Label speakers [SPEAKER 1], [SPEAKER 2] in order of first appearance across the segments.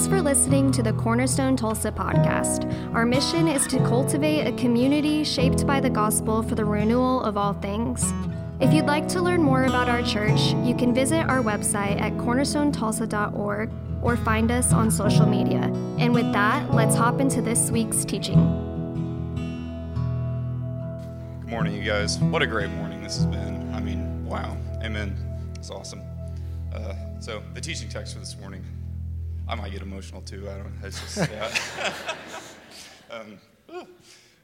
[SPEAKER 1] Thanks for listening to the Cornerstone Tulsa podcast. Our mission is to cultivate a community shaped by the gospel for the renewal of all things. If you'd like to learn more about our church, you can visit our website at cornerstonetulsa.org or find us on social media. And with that, let's hop into this week's teaching.
[SPEAKER 2] Good morning, you guys. What a great morning this has been. I mean, wow. Amen. It's awesome. Uh, so, the teaching text for this morning, I might get emotional too. I don't It's just, yeah. um,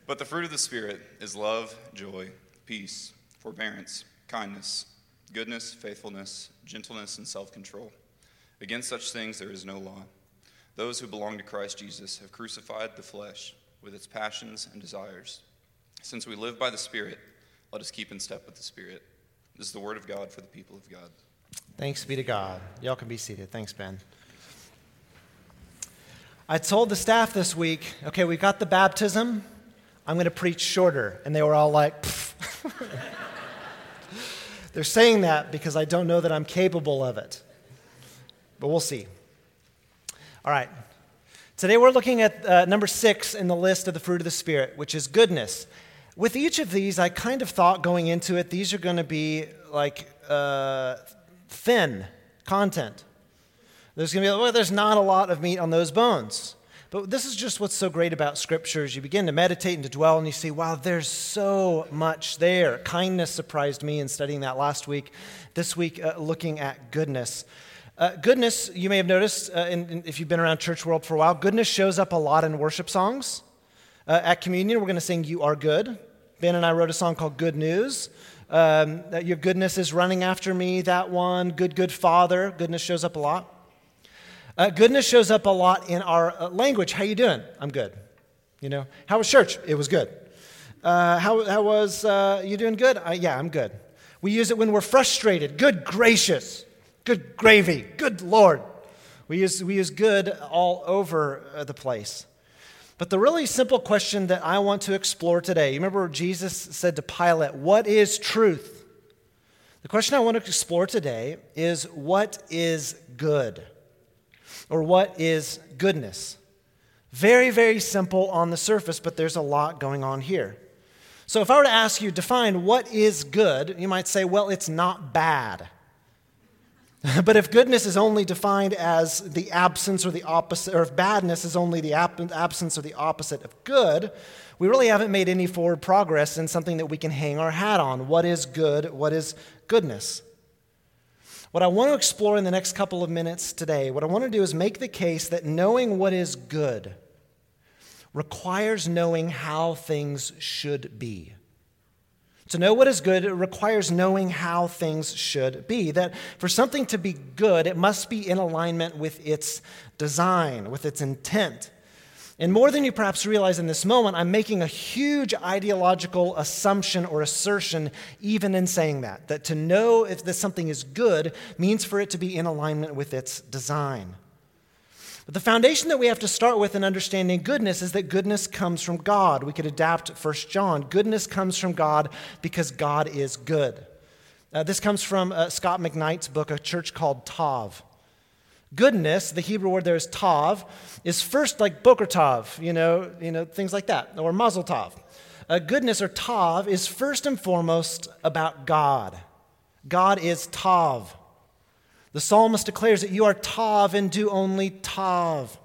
[SPEAKER 2] but the fruit of the Spirit is love, joy, peace, forbearance, kindness, goodness, faithfulness, gentleness, and self control. Against such things there is no law. Those who belong to Christ Jesus have crucified the flesh with its passions and desires. Since we live by the Spirit, let us keep in step with the Spirit. This is the word of God for the people of God.
[SPEAKER 3] Thanks be to God. Y'all can be seated. Thanks, Ben. I told the staff this week, okay, we got the baptism. I'm going to preach shorter. And they were all like, They're saying that because I don't know that I'm capable of it. But we'll see. All right. Today we're looking at uh, number six in the list of the fruit of the Spirit, which is goodness. With each of these, I kind of thought going into it, these are going to be like uh, thin content. There's going to be, well, there's not a lot of meat on those bones. But this is just what's so great about Scripture you begin to meditate and to dwell, and you see, wow, there's so much there. Kindness surprised me in studying that last week. This week, uh, looking at goodness. Uh, goodness, you may have noticed uh, in, in, if you've been around church world for a while, goodness shows up a lot in worship songs. Uh, at communion, we're going to sing You Are Good. Ben and I wrote a song called Good News. Um, your goodness is running after me, that one. Good, good Father. Goodness shows up a lot. Uh, goodness shows up a lot in our uh, language. How you doing? I'm good. You know, how was church? It was good. Uh, how, how was uh, you doing? Good. Uh, yeah, I'm good. We use it when we're frustrated. Good gracious. Good gravy. Good Lord. We use, we use good all over the place. But the really simple question that I want to explore today, you remember Jesus said to Pilate, What is truth? The question I want to explore today is what is good? Or what is goodness? Very, very simple on the surface, but there's a lot going on here. So if I were to ask you, define what is good, you might say, well, it's not bad. but if goodness is only defined as the absence or the opposite, or if badness is only the ab- absence or the opposite of good, we really haven't made any forward progress in something that we can hang our hat on. What is good? What is goodness? What I want to explore in the next couple of minutes today, what I want to do is make the case that knowing what is good requires knowing how things should be. To know what is good requires knowing how things should be. That for something to be good, it must be in alignment with its design, with its intent. And more than you perhaps realize in this moment, I'm making a huge ideological assumption or assertion even in saying that. That to know if this something is good means for it to be in alignment with its design. But the foundation that we have to start with in understanding goodness is that goodness comes from God. We could adapt 1 John. Goodness comes from God because God is good. Uh, this comes from uh, Scot McKnight's book, A Church Called Tov. Goodness, the Hebrew word there is tov, is first like boker tov, you know, you know, things like that, or mazel tov. Uh, goodness or tov is first and foremost about God. God is tov. The psalmist declares that you are tov and do only tov.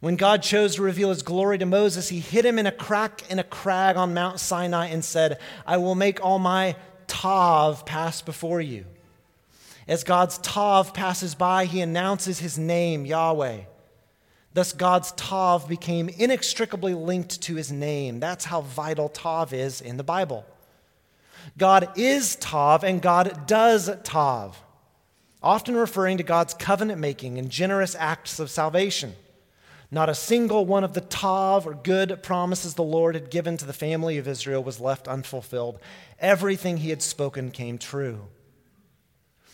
[SPEAKER 3] When God chose to reveal his glory to Moses, he hid him in a crack in a crag on Mount Sinai and said, I will make all my tov pass before you. As God's Tov passes by, he announces his name, Yahweh. Thus, God's Tov became inextricably linked to his name. That's how vital Tov is in the Bible. God is Tov and God does Tov, often referring to God's covenant making and generous acts of salvation. Not a single one of the Tov or good promises the Lord had given to the family of Israel was left unfulfilled. Everything he had spoken came true.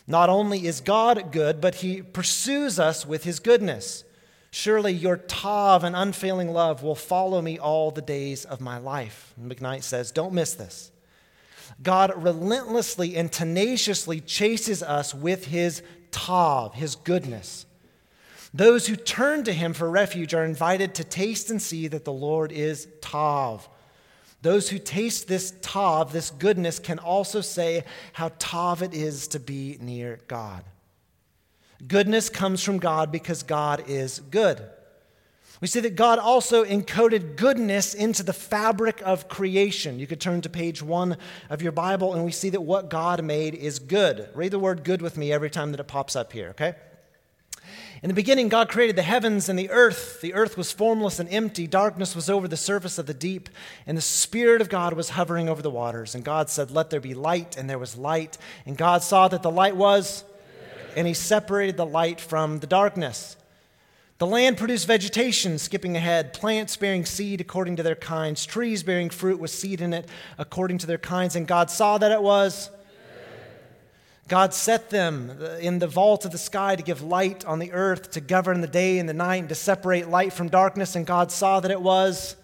[SPEAKER 3] Not only is God good, but he pursues us with his goodness. Surely your tov and unfailing love will follow me all the days of my life. McKnight says, don't miss this. God relentlessly and tenaciously chases us with his tov, his goodness. Those who turn to him for refuge are invited to taste and see that the Lord is Tov. Those who taste this Tov, this goodness, can also say how Tov it is to be near God. Goodness comes from God because God is good. We see that God also encoded goodness into the fabric of creation. You could turn to page one of your Bible, and we see that what God made is good. Read the word good with me every time that it pops up here, okay? In the beginning, God created the heavens and the earth. The earth was formless and empty. Darkness was over the surface of the deep, and the Spirit of God was hovering over the waters. And God said, Let there be light, and there was light. And God saw that the light was, and He separated the light from the darkness. The land produced vegetation, skipping ahead, plants bearing seed according to their kinds, trees bearing fruit with seed in it according to their kinds. And God saw that it was. God set them in the vault of the sky to give light on the earth, to govern the day and the night, and to separate light from darkness. And God saw that it was.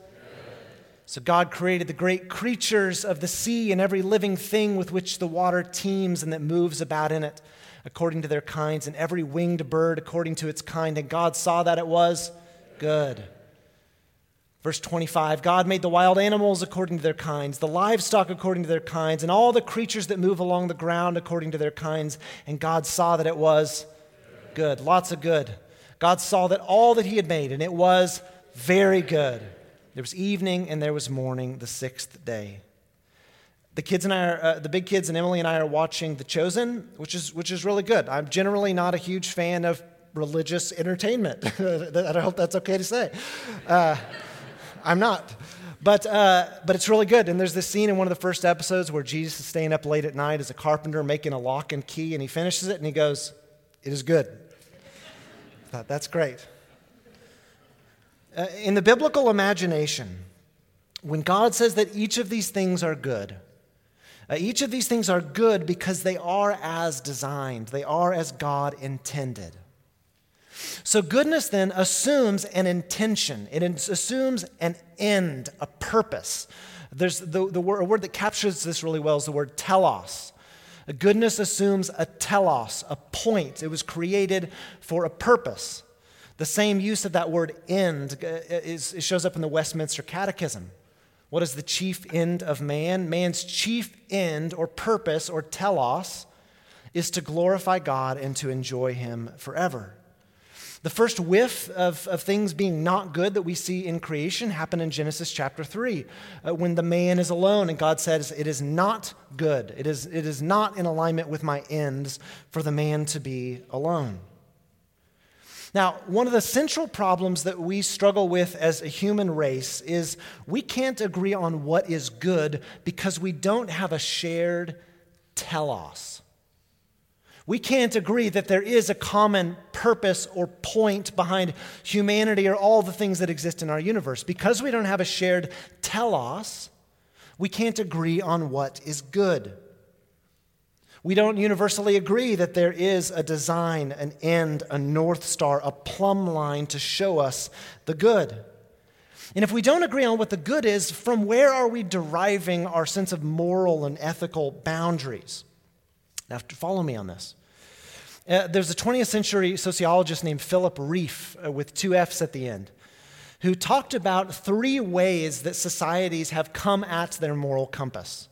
[SPEAKER 3] So God created the great creatures of the sea and every living thing with which the water teems and that moves about in it according to their kinds, and every winged bird according to its kind. And God saw that it was good. Verse 25 God made the wild animals according to their kinds, the livestock according to their kinds, and all the creatures that move along the ground according to their kinds. And God saw that it was good. Lots of good. God saw that all that He had made, and it was very good. There was evening and there was morning, the sixth day the kids and I are, uh, the big kids and Emily and I are watching The Chosen, which is, which is really good. I'm generally not a huge fan of religious entertainment. I hope that's okay to say. Uh, I'm not. But, uh, but it's really good. And there's this scene in one of the first episodes where Jesus is staying up late at night as a carpenter making a lock and key, and he finishes it and he goes, It is good. I thought, that's great. Uh, in the biblical imagination, when God says that each of these things are good, uh, each of these things are good because they are as designed, they are as God intended. So, goodness then assumes an intention, it assumes an end, a purpose. There's the, the word, a word that captures this really well is the word telos. Goodness assumes a telos, a point. It was created for a purpose. The same use of that word end uh, is, it shows up in the Westminster Catechism. What is the chief end of man? Man's chief end or purpose or telos is to glorify God and to enjoy Him forever. The first whiff of, of things being not good that we see in creation happened in Genesis chapter 3, uh, when the man is alone and God says, It is not good. It is, it is not in alignment with my ends for the man to be alone. Now, one of the central problems that we struggle with as a human race is we can't agree on what is good because we don't have a shared telos. We can't agree that there is a common purpose or point behind humanity or all the things that exist in our universe. Because we don't have a shared telos, we can't agree on what is good. We don't universally agree that there is a design, an end, a north star, a plumb line to show us the good. And if we don't agree on what the good is, from where are we deriving our sense of moral and ethical boundaries? Now, follow me on this. Uh, there's a 20th century sociologist named Philip Rieff, uh, with two F's at the end, who talked about three ways that societies have come at their moral compass.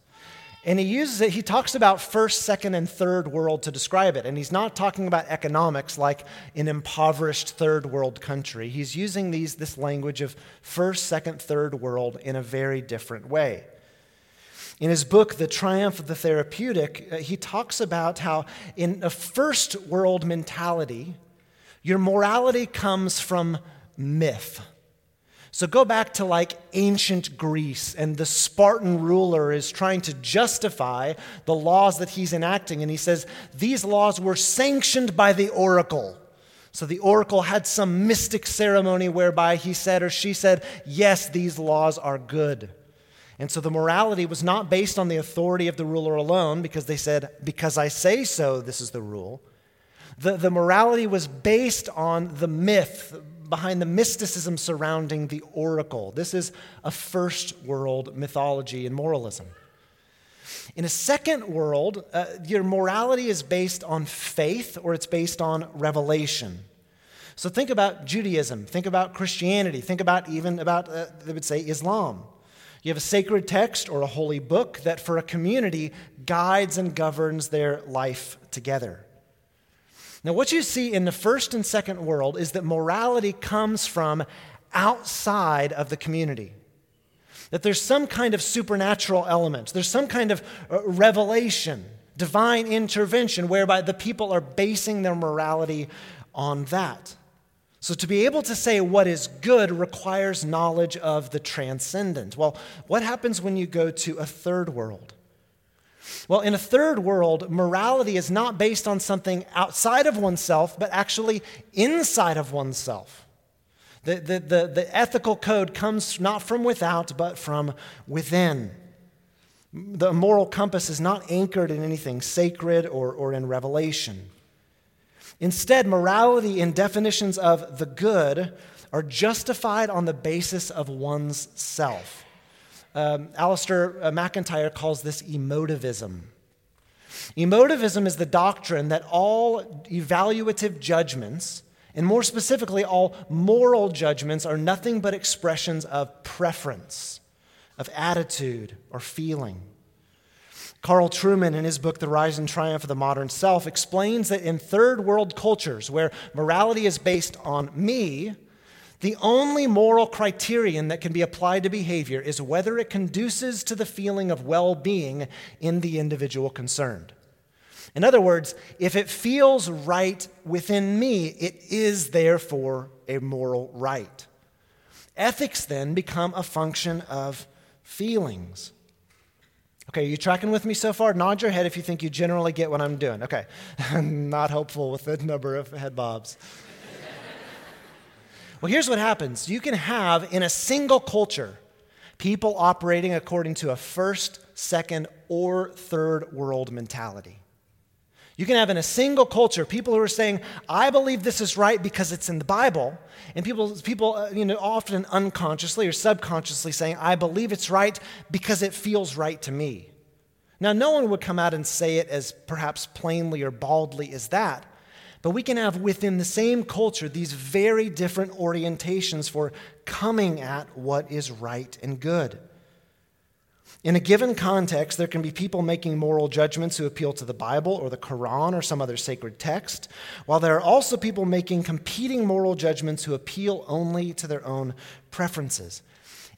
[SPEAKER 3] And he uses it, he talks about first, second, and third world to describe it. And he's not talking about economics like an impoverished third world country. He's using these, this language of first, second, third world in a very different way. In his book, The Triumph of the Therapeutic, uh, he talks about how in a first world mentality, your morality comes from myth. So go back to like ancient Greece, and the Spartan ruler is trying to justify the laws that he's enacting. And he says, These laws were sanctioned by the oracle. So the oracle had some mystic ceremony whereby he said or she said, Yes, these laws are good. And so the morality was not based on the authority of the ruler alone, because they said, Because I say so, this is the rule. The, the morality was based on the myth, behind the mysticism surrounding the oracle. This is a first world mythology and moralism. In a second world, uh, your morality is based on faith or it's based on revelation. So think about Judaism, think about Christianity, think about even about, uh, they would say, Islam. You have a sacred text or a holy book that for a community guides and governs their life together. Now, what you see in the first and second world is that morality comes from outside of the community. That there's some kind of supernatural element, there's some kind of uh, revelation, divine intervention, whereby the people are basing their morality on that. So, to be able to say what is good requires knowledge of the transcendent. Well, what happens when you go to a third world? Well, in a third world, morality is not based on something outside of oneself, but actually inside of oneself. The, the, the, the ethical code comes not from without, but from within. The moral compass is not anchored in anything sacred or, or in revelation. Instead, morality and definitions of the good are justified on the basis of one's self. Um, Alasdair uh, MacIntyre calls this emotivism. Emotivism is the doctrine that all evaluative judgments, and more specifically, all moral judgments, are nothing but expressions of preference, of attitude, or feeling. Carl Trueman, in his book, The Rise and Triumph of the Modern Self, explains that in third world cultures where morality is based on me, the only moral criterion that can be applied to behavior is whether it conduces to the feeling of well being in the individual concerned. In other words, if it feels right within me, it is therefore a moral right. Ethics then become a function of feelings. Okay, are you tracking with me so far? Nod your head if you think you generally get what I'm doing. Okay, not helpful with the number of head bobs. Well, here's what happens you can have in a single culture people operating according to a first, second, or third world mentality. You can have in a single culture people who are saying, I believe this is right because it's in the Bible. And people, people uh, you know, often unconsciously or subconsciously saying, I believe it's right because it feels right to me. Now, no one would come out and say it as perhaps plainly or baldly as that. But we can have within the same culture these very different orientations for coming at what is right and good. In a given context, there can be people making moral judgments who appeal to the Bible or the Quran or some other sacred text, while there are also people making competing moral judgments who appeal only to their own preferences.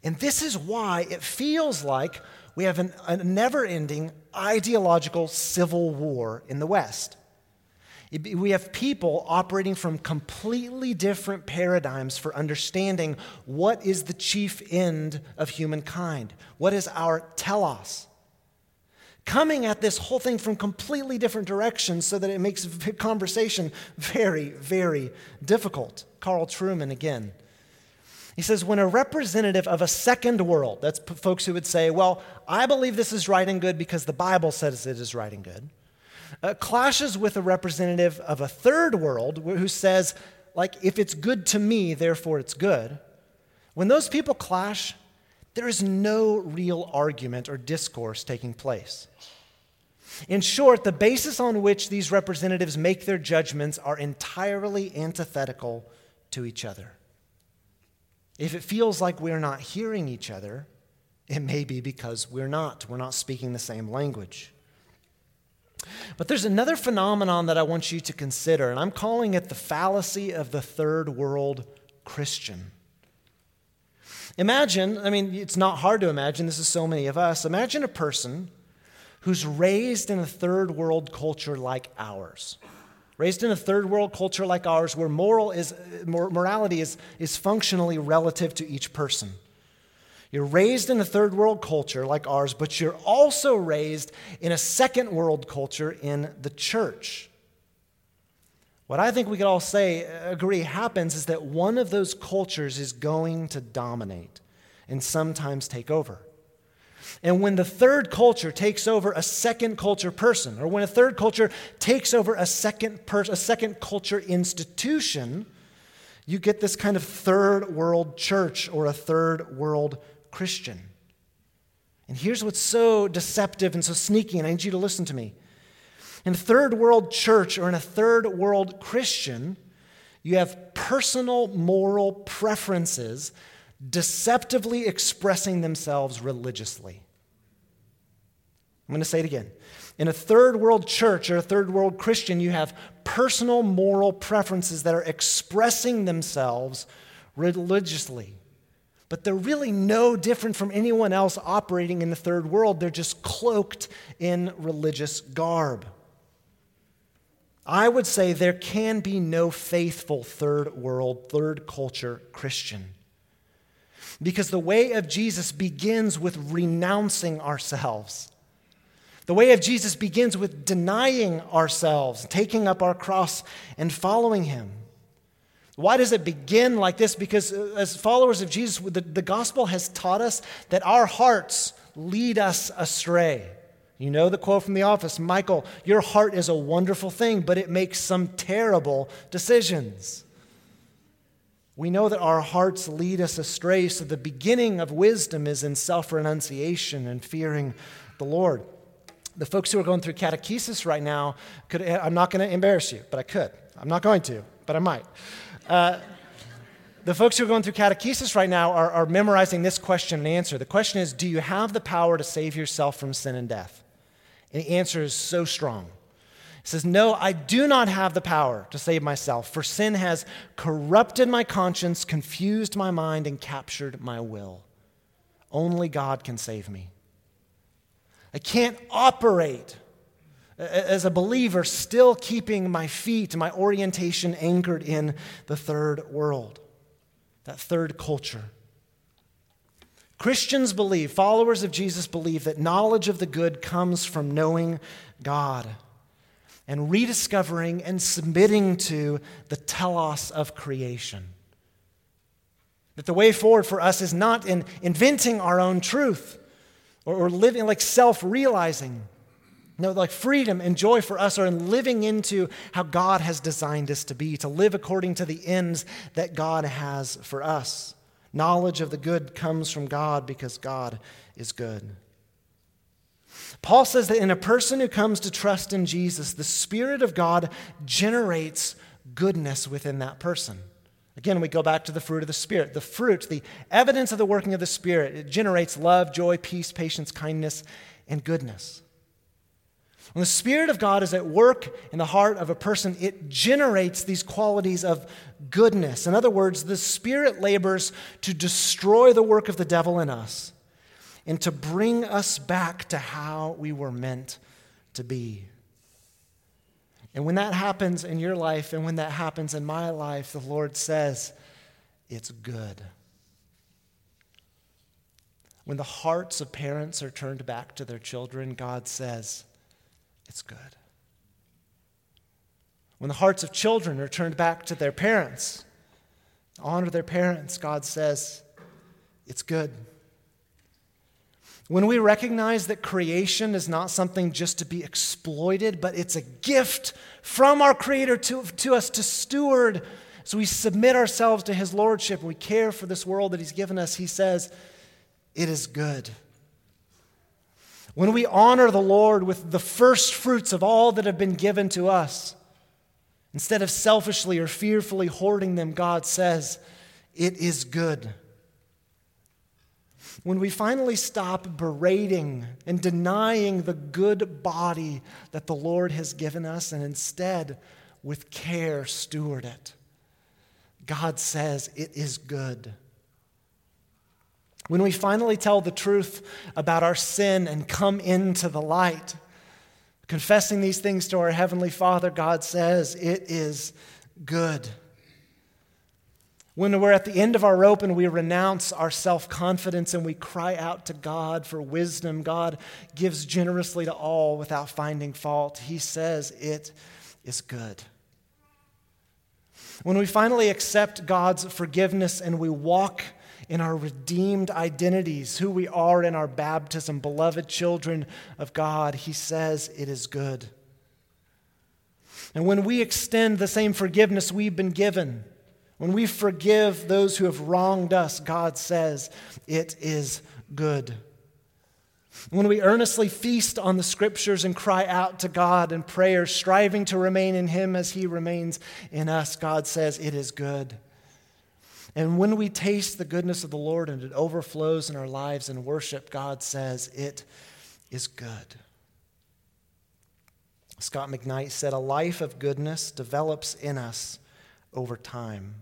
[SPEAKER 3] And this is why it feels like we have an, a never ending ideological civil war in the West. We have people operating from completely different paradigms for understanding what is the chief end of humankind. What is our telos? Coming at this whole thing from completely different directions so that it makes conversation very, very difficult. Carl Trueman again. He says, when a representative of a second world, that's folks who would say, well, I believe this is right and good because the Bible says it is right and good uh, clashes with a representative of a third world who says, like, if it's good to me, therefore it's good. When those people clash, there is no real argument or discourse taking place. In short, the basis on which these representatives make their judgments are entirely antithetical to each other. If it feels like we're not hearing each other, it may be because we're not. We're not speaking the same language. But there's another phenomenon that I want you to consider, and I'm calling it the fallacy of the third world Christian. Imagine, I mean, it's not hard to imagine, this is so many of us. Imagine a person who's raised in a third world culture like ours. Raised in a third world culture like ours, where moral is, morality is, is functionally relative to each person. You're raised in a third world culture like ours, but you're also raised in a second world culture in the church. What I think we could all say, uh, agree, happens is that one of those cultures is going to dominate and sometimes take over. And when the third culture takes over a second culture person, or when a third culture takes over a second, per- a second culture institution, you get this kind of third world church or a third world Christian. And here's what's so deceptive and so sneaky, and I need you to listen to me. In a third world church or in a third world Christian, You have personal moral preferences deceptively expressing themselves religiously. I'm going to say it again. In a third world church or a third world Christian, you have personal moral preferences that are expressing themselves religiously. But they're really no different from anyone else operating in the third world. They're just cloaked in religious garb. I would say there can be no faithful third world, third culture Christian. Because the way of Jesus begins with renouncing ourselves. The way of Jesus begins with denying ourselves, taking up our cross, and following him. Why does it begin like this? Because uh, as followers of Jesus, the, the gospel has taught us that our hearts lead us astray. You know the quote from The Office Michael, your heart is a wonderful thing, but it makes some terrible decisions. We know that our hearts lead us astray, so the beginning of wisdom is in self renunciation and fearing the Lord. The folks who are going through catechesis right now, could, I'm not going to embarrass you, but I could. I'm not going to, but I might. Uh, the folks who are going through catechesis right now are, are memorizing this question and answer. The question is Do you have the power to save yourself from sin and death? And the answer is so strong. He says, No, I do not have the power to save myself, for sin has corrupted my conscience, confused my mind, and captured my will. Only God can save me. I can't operate as a believer, still keeping my feet, my orientation anchored in the third world, that third culture. Christians believe, followers of Jesus believe, that knowledge of the good comes from knowing God and rediscovering and submitting to the telos of creation. That the way forward for us is not in inventing our own truth or, or living like self realizing. No, like freedom and joy for us are in living into how God has designed us to be, to live according to the ends that God has for us. Knowledge of the good comes from God because God is good. Paul says that in a person who comes to trust in Jesus, the Spirit of God generates goodness within that person. Again, we go back to the fruit of the Spirit. The fruit, the evidence of the working of the Spirit, it generates love, joy, peace, patience, kindness, and goodness. When the Spirit of God is at work in the heart of a person, it generates these qualities of goodness. In other words, the Spirit labors to destroy the work of the devil in us and to bring us back to how we were meant to be. And when that happens in your life and when that happens in my life, the Lord says, it's good. When the hearts of parents are turned back to their children, God says, it's good. When the hearts of children are turned back to their parents, honor their parents, God says, it's good. When we recognize that creation is not something just to be exploited, but it's a gift from our Creator to, to us to steward, so we submit ourselves to His Lordship, we care for this world that He's given us, He says, it is good. When we honor the Lord with the first fruits of all that have been given to us, instead of selfishly or fearfully hoarding them, God says, It is good. When we finally stop berating and denying the good body that the Lord has given us and instead, with care, steward it, God says, It is good. When we finally tell the truth about our sin and come into the light, confessing these things to our Heavenly Father, God says, It is good. When we're at the end of our rope and we renounce our self confidence and we cry out to God for wisdom, God gives generously to all without finding fault. He says, It is good. When we finally accept God's forgiveness and we walk in our redeemed identities, who we are in our baptism, beloved children of God, he says it is good. And when we extend the same forgiveness we've been given, when we forgive those who have wronged us, God says it is good. When we earnestly feast on the scriptures and cry out to God in prayer, striving to remain in Him as He remains in us, God says, It is good. And when we taste the goodness of the Lord and it overflows in our lives in worship, God says, It is good. Scot McKnight said, A life of goodness develops in us over time.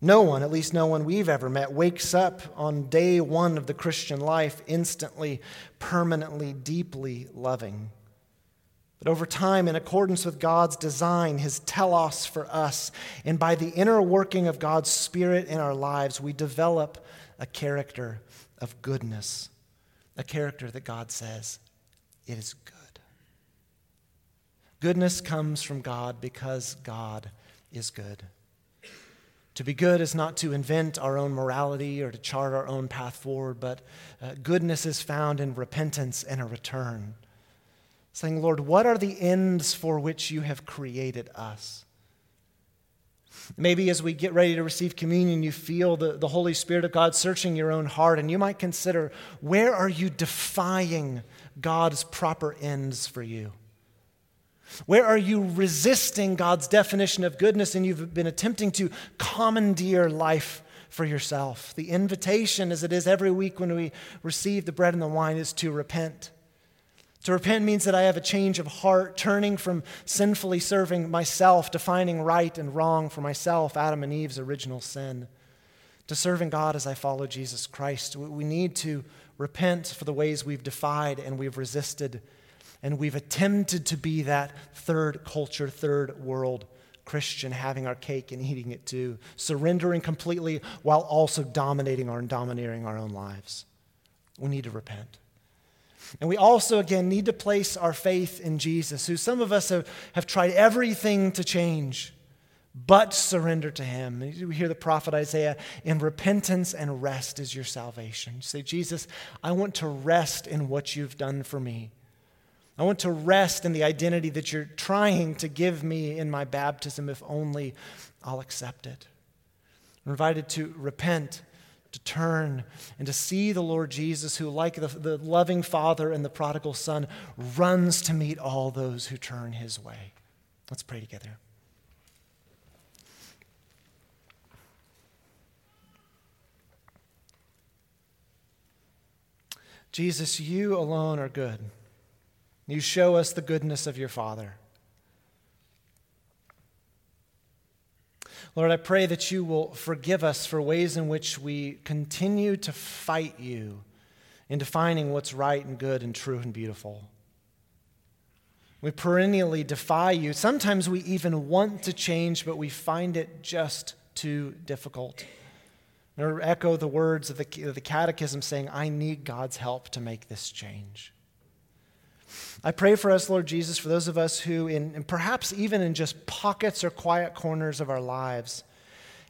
[SPEAKER 3] No one, at least no one we've ever met, wakes up on day one of the Christian life instantly, permanently, deeply loving. But over time, in accordance with God's design, His telos for us, and by the inner working of God's Spirit in our lives, we develop a character of goodness, a character that God says, it is good. Goodness comes from God because God is good. To be good is not to invent our own morality or to chart our own path forward, but uh, goodness is found in repentance and a return. Saying, Lord, what are the ends for which you have created us? Maybe as we get ready to receive communion, you feel the, the Holy Spirit of God searching your own heart, and you might consider where are you defying God's proper ends for you? Where are you resisting God's definition of goodness and you've been attempting to commandeer life for yourself? The invitation, as it is every week when we receive the bread and the wine, is to repent. To repent means that I have a change of heart, turning from sinfully serving myself, defining right and wrong for myself, Adam and Eve's original sin, to serving God as I follow Jesus Christ. We need to repent for the ways we've defied and we've resisted and we've attempted to be that third culture, third world Christian, having our cake and eating it too, surrendering completely while also dominating our and domineering our own lives. We need to repent. And we also, again, need to place our faith in Jesus, who some of us have, have tried everything to change but surrender to him. We hear the prophet Isaiah, in repentance and rest is your salvation. You say, Jesus, I want to rest in what you've done for me. I want to rest in the identity that you're trying to give me in my baptism if only I'll accept it. I'm invited to repent, to turn, and to see the Lord Jesus, who, like the, the loving Father and the prodigal Son, runs to meet all those who turn his way. Let's pray together. Jesus, you alone are good. You show us the goodness of your Father. Lord, I pray that you will forgive us for ways in which we continue to fight you in defining what's right and good and true and beautiful. We perennially defy you. Sometimes we even want to change, but we find it just too difficult. Or echo the words of the, of the Catechism saying, I need God's help to make this change. I pray for us, Lord Jesus, for those of us who, in, perhaps even in just pockets or quiet corners of our lives,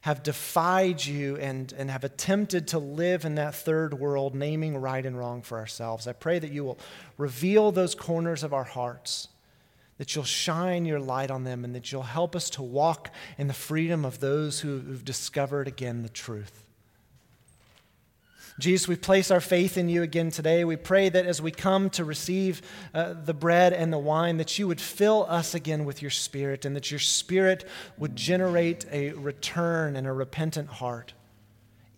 [SPEAKER 3] have defied you and, and have attempted to live in that third world, naming right and wrong for ourselves. I pray that you will reveal those corners of our hearts, that you'll shine your light on them, and that you'll help us to walk in the freedom of those who've discovered again the truth. Jesus, we place our faith in you again today. We pray that as we come to receive uh, the bread and the wine, that you would fill us again with your spirit and that your spirit would generate a return and a repentant heart,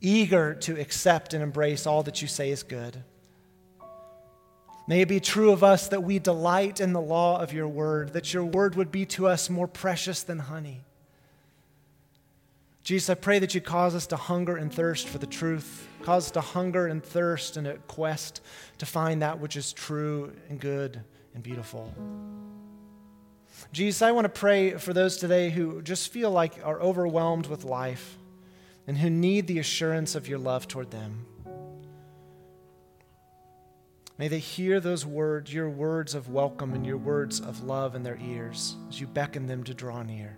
[SPEAKER 3] eager to accept and embrace all that you say is good. May it be true of us that we delight in the law of your word, that your word would be to us more precious than honey. Jesus, I pray that you cause us to hunger and thirst for the truth, cause us to hunger and thirst in a quest to find that which is true and good and beautiful. Jesus, I want to pray for those today who just feel like are overwhelmed with life and who need the assurance of your love toward them. May they hear those words, your words of welcome and your words of love in their ears as you beckon them to draw near.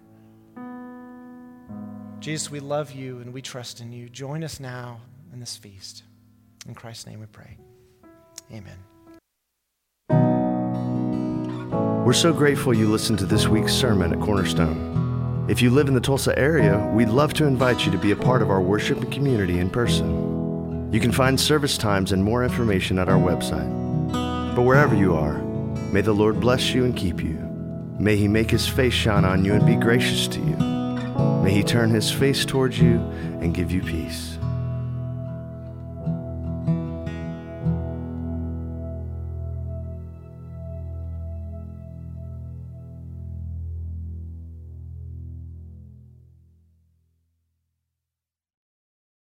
[SPEAKER 3] Jesus, we love you and we trust in you. Join us now in this feast. In Christ's name we pray. Amen.
[SPEAKER 4] We're so grateful you listened to this week's sermon at Cornerstone. If you live in the Tulsa area, we'd love to invite you to be a part of our worship and community in person. You can find service times and more information at our website. But wherever you are, may the Lord bless you and keep you. May he make his face shine on you and be gracious to you. May he turn his face towards you and give you peace.